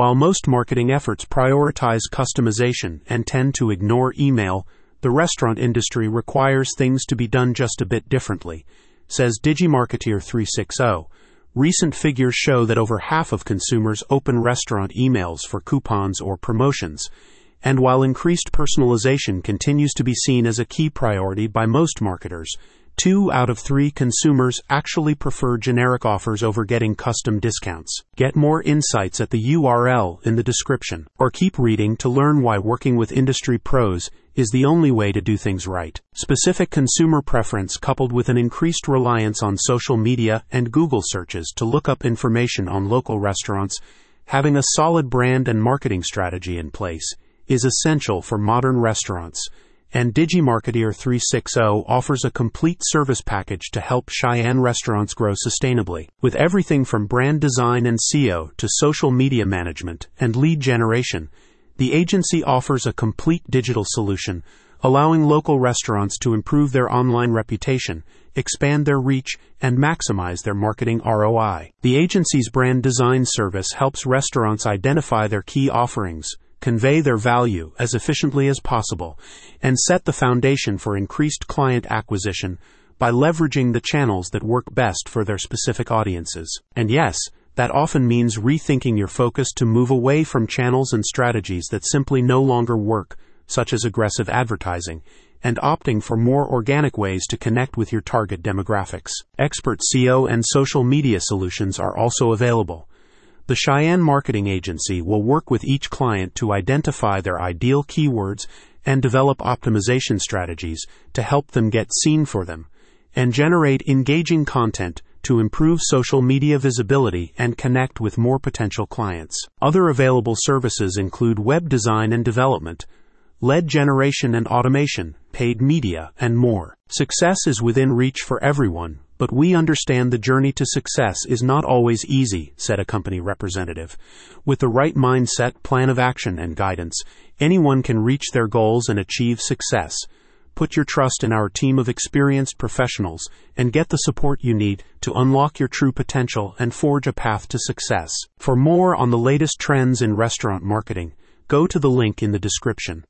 While most marketing efforts prioritize customization and tend to ignore email, the restaurant industry requires things to be done just a bit differently, says DigiMarketeer 360. Recent figures show that over half of consumers open restaurant emails for coupons or promotions. And while increased personalization continues to be seen as a key priority by most marketers, two out of three consumers actually prefer generic offers over getting custom discounts. Get more insights at the URL in the description, or keep reading to learn why working with industry pros is the only way to do things right. Specific consumer preference coupled with an increased reliance on social media and Google searches to look up information on local restaurants, having a solid brand and marketing strategy in place is essential for modern restaurants and DigiMarketeer 360 offers a complete service package to help Cheyenne restaurants grow sustainably. With everything from brand design and SEO to social media management and lead generation, the agency offers a complete digital solution, allowing local restaurants to improve their online reputation, expand their reach, and maximize their marketing ROI. The agency's brand design service helps restaurants identify their key offerings convey their value as efficiently as possible, and set the foundation for increased client acquisition by leveraging the channels that work best for their specific audiences. And yes, that often means rethinking your focus to move away from channels and strategies that simply no longer work, such as aggressive advertising, and opting for more organic ways to connect with your target demographics. Expert SEO and social media solutions are also available. The Cheyenne Marketing Agency will work with each client to identify their ideal keywords and develop optimization strategies to help them get seen for them and generate engaging content to improve social media visibility and connect with more potential clients. Other available services include web design and development, lead generation and automation, paid media, and more. Success is within reach for everyone, but we understand the journey to success is not always easy, said a company representative. With the right mindset, plan of action, and guidance, anyone can reach their goals and achieve success. Put your trust in our team of experienced professionals and get the support you need to unlock your true potential and forge a path to success. For more on the latest trends in restaurant marketing, go to the link in the description.